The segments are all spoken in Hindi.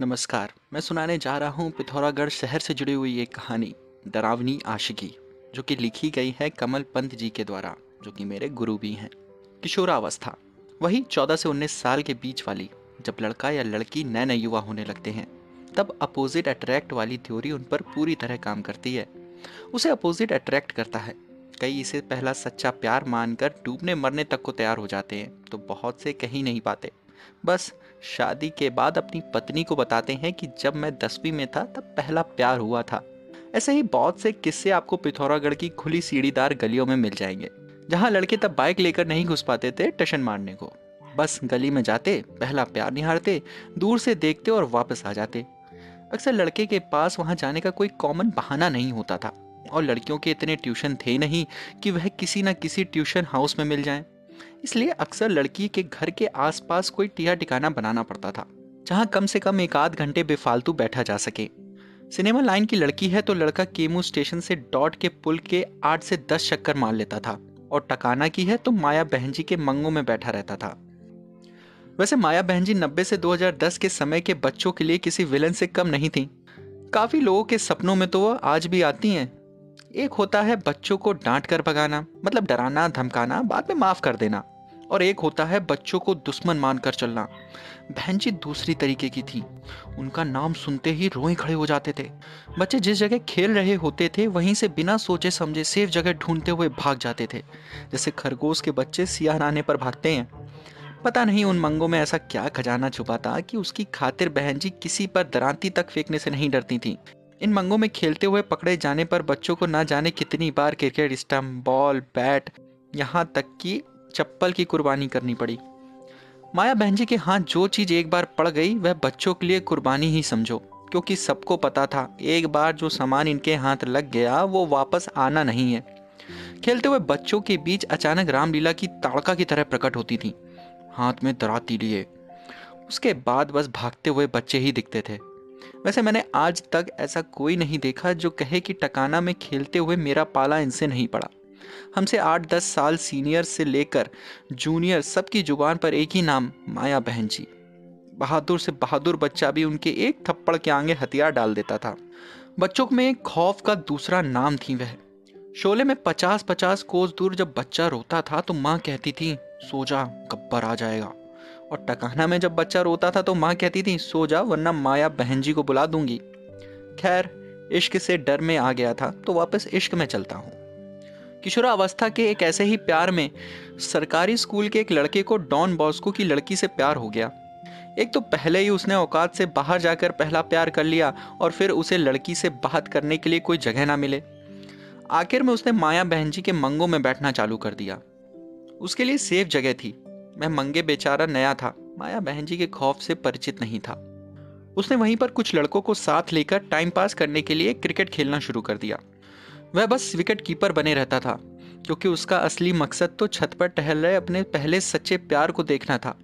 नमस्कार, मैं सुनाने जा रहा हूँ पिथौरागढ़ शहर से जुड़ी हुई एक कहानी, डरावनी आशिकी, जो कि लिखी गई है कमल पंत जी के द्वारा, जो कि मेरे गुरु भी हैं। किशोरावस्था, वही 14 से 19 साल के बीच वाली, जब लड़का या लड़की नए नए युवा होने लगते हैं, तब अपोजिट अट्रैक्ट वाली थ्योरी उन पर पूरी तरह काम करती है। उसे अपोजिट अट्रैक्ट करता है। कई इसे पहला सच्चा प्यार मानकर डूबने मरने तक को तैयार हो जाते हैं तो बहुत से कहीं नहीं पाते। बस शादी के बाद अपनी पत्नी को बताते हैं कि जब मैं दसवीं में था, तब पहला प्यार हुआ था। ऐसे ही बहुत से किस्से आपको पिथौरागढ़ की खुली सीढ़ीदार गलियों में मिल जाएँगे, जहाँ लड़के तब बाइक लेकर नहीं घुस पाते थे टशन मारने को। बस गली में जाते, पहला प्यार निहारते, दूर से देखते और वापस आ जाते। अक्सर लड़के के पास वहाँ जाने का कोई कॉमन बहाना नहीं होता था, और लड़कियों के इतने ट्यूशन थे नहीं कि वह किसी न किसी ट्यूशन हाउस में मिल जाएँ। इसलिए अक्सर लड़की के घर के आसपास कोई टिया टिकाना बनाना पड़ता था, जहाँ कम से कम एक आध घंटे बेफालतू बैठा जा सके। सिनेमा लाइन की लड़की है तो लड़का केमू स्टेशन से डॉट के पुल के आठ से दस चक्कर मार लेता था, और टकाना की है तो माया बहन जी के मंगों में बैठा रहता था। वैसे माया बहन जी नब्बे से 2010 के समय के बच्चों के लिए किसी विलन से कम नहीं थी। काफ़ी लोगों के सपनों में तो वह आज भी आती हैं एक होता है बच्चों को डांट कर भगाना मतलब डराना, धमकाना, बाद में माफ़ कर देना। और एक होता है बच्चों को दुश्मन मानकर चलना। बहन जी दूसरी तरीके की थी। उनका नाम सुनते ही रोए खड़े हो जाते थे। बच्चे जिस जगह खेल रहे होते थे, वहीं से बिना सोचे समझे सेफ़ जगह ढूंढते हुए भाग जाते थे जैसे खरगोश के बच्चे सियाह आने पर भागते हैं। पता नहीं उन मंगों में ऐसा क्या खजाना छुपा था कि उसकी खातिर बहन जी किसी पर दरांती तक फेंकने से नहीं डरती थी। इन मंगों में खेलते हुए पकड़े जाने पर बच्चों को ना जाने कितनी बार क्रिकेट स्टम्प बॉल, बैट, यहाँ तक कि चप्पल की कुर्बानी करनी पड़ी। माया बहन जी के हाथ जो चीज़ एक बार पड़ गई, वह बच्चों के लिए कुर्बानी ही समझो, क्योंकि सबको पता था, एक बार जो सामान इनके हाथ लग गया, वो वापस आना नहीं है। खेलते हुए बच्चों के बीच अचानक रामलीला की ताड़का की तरह प्रकट होती थी। हाथ में दराती लिए। उसके बाद बस भागते हुए बच्चे ही दिखते थे। वैसे मैंने आज तक ऐसा कोई नहीं देखा जो कहे कि टकाना में खेलते हुए मेरा पाला इनसे नहीं पड़ा। हमसे आठ दस साल सीनियर से लेकर जूनियर सबकी ज़ुबान पर एक ही नाम, माया बहन जी। बहादुर से बहादुर बच्चा भी उनके एक थप्पड़ के आगे हथियार डाल देता था। बच्चों में खौफ का दूसरा नाम थी वह। शोले में पचास पचास कोस दूर जब बच्चा रोता था तो माँ कहती थी, सो जा, गब्बर आ जाएगा। और टकाना में जब बच्चा रोता था तो माँ कहती थी, सो जा, वरना माया बहन जी को बुला दूँगी। खैर, इश्क से डर में आ गया था तो वापस इश्क में चलता हूँ। किशोरा अवस्था के एक ऐसे ही प्यार में सरकारी स्कूल के एक लड़के को डॉन बॉस्को की लड़की से प्यार हो गया। एक तो पहले ही उसने औकात से बाहर जाकर पहला प्यार कर लिया और फिर उसे लड़की से बात करने के लिए कोई जगह ना मिले। आखिर में उसने माया बहन जी के मंगों में बैठना चालू कर दिया। उसके लिए सेफ़ जगह थी। मैं मंगे बेचारा नया था। माया बहन जी के खौफ से परिचित नहीं था। उसने वहीं पर कुछ लड़कों को साथ लेकर टाइम पास करने के लिए क्रिकेट खेलना शुरू कर दिया। वह बस विकेट कीपर बने रहता था, क्योंकि उसका असली मकसद तो छत पर टहल रहे अपने पहले सच्चे प्यार को देखना था।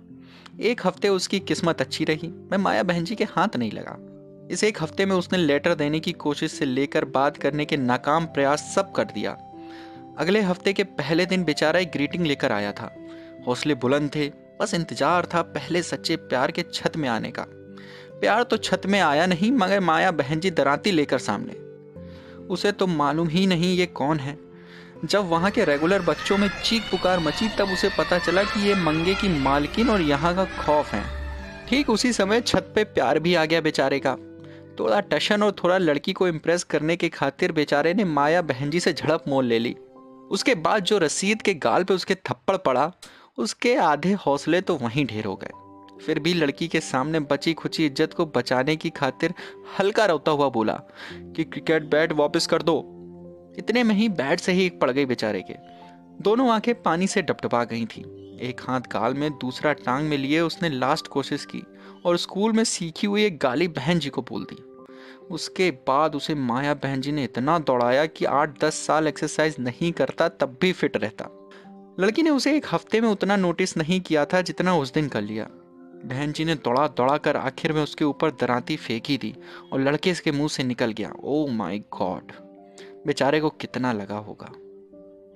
एक हफ़्ते उसकी किस्मत अच्छी रही, मैं माया बहन जी के हाथ नहीं लगा। इस एक हफ़्ते में उसने लेटर देने की कोशिश से लेकर बात करने के नाकाम प्रयास सब कर दिया। अगले हफ़्ते के पहले दिन बेचारा एक ग्रीटिंग लेकर आया था। हौसले बुलंद थे, बस इंतज़ार था पहले सच्चे प्यार के छत में आने का। प्यार तो छत में आया नहीं, मगर माया बहन जी दराती लेकर सामने। उसे तो मालूम ही नहीं ये कौन है। जब वहाँ के रेगुलर बच्चों में चीख पुकार मची, तब उसे पता चला कि ये मंगे की मालकिन और यहाँ का खौफ है। ठीक उसी समय छत पे प्यार भी आ गया बेचारे का। थोड़ा टशन और थोड़ा लड़की को इम्प्रेस करने के खातिर बेचारे ने माया बहन जी से झड़प मोल ले ली। उसके बाद जो रसीद के गाल पे उसके थप्पड़ पड़ा उसके आधे हौसले तो वहीं ढेर हो गए। फिर भी लड़की के सामने बची खुची इज़्ज़त को बचाने की खातिर हल्का रोता हुआ बोला कि क्रिकेट बैट वापस कर दो। इतने में ही बैट से ही एक पड़ गई बेचारे के। दोनों आँखें पानी से डपडपा गई थी। एक हाथ गाल में, दूसरा टांग में लिए उसने लास्ट कोशिश की और स्कूल में सीखी हुई एक गाली बहन जी को बोल दी। उसके बाद उसे माया बहन जी ने इतना दौड़ाया कि आठ दस साल एक्सरसाइज नहीं करता तब भी फिट रहता। लड़की ने उसे एक हफ़्ते में उतना नोटिस नहीं किया था जितना उस दिन कर लिया। बहन जी ने दौड़ा दौड़ा कर आखिर में उसके ऊपर दराती फेंकी थी और लड़के इसके मुँह से निकल गया। ओ माई गॉड बेचारे को कितना लगा होगा।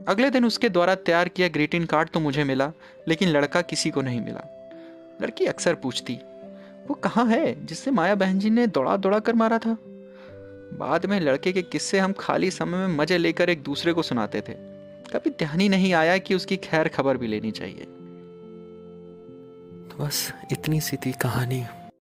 अगले दिन उसके द्वारा तैयार किया ग्रीटिंग कार्ड तो मुझे मिला, लेकिन लड़का किसी को नहीं मिला। लड़की अक्सर पूछती, वो कहाँ है जिससे माया बहन जी ने दौड़ा दौड़ा कर मारा था? बाद में लड़के के किस्से हम खाली समय में मज़े लेकर एक दूसरे को सुनाते थे। कभी ध्यान ही नहीं आया कि उसकी खैर खबर भी लेनी चाहिए। तो बस इतनी सी थी कहानी।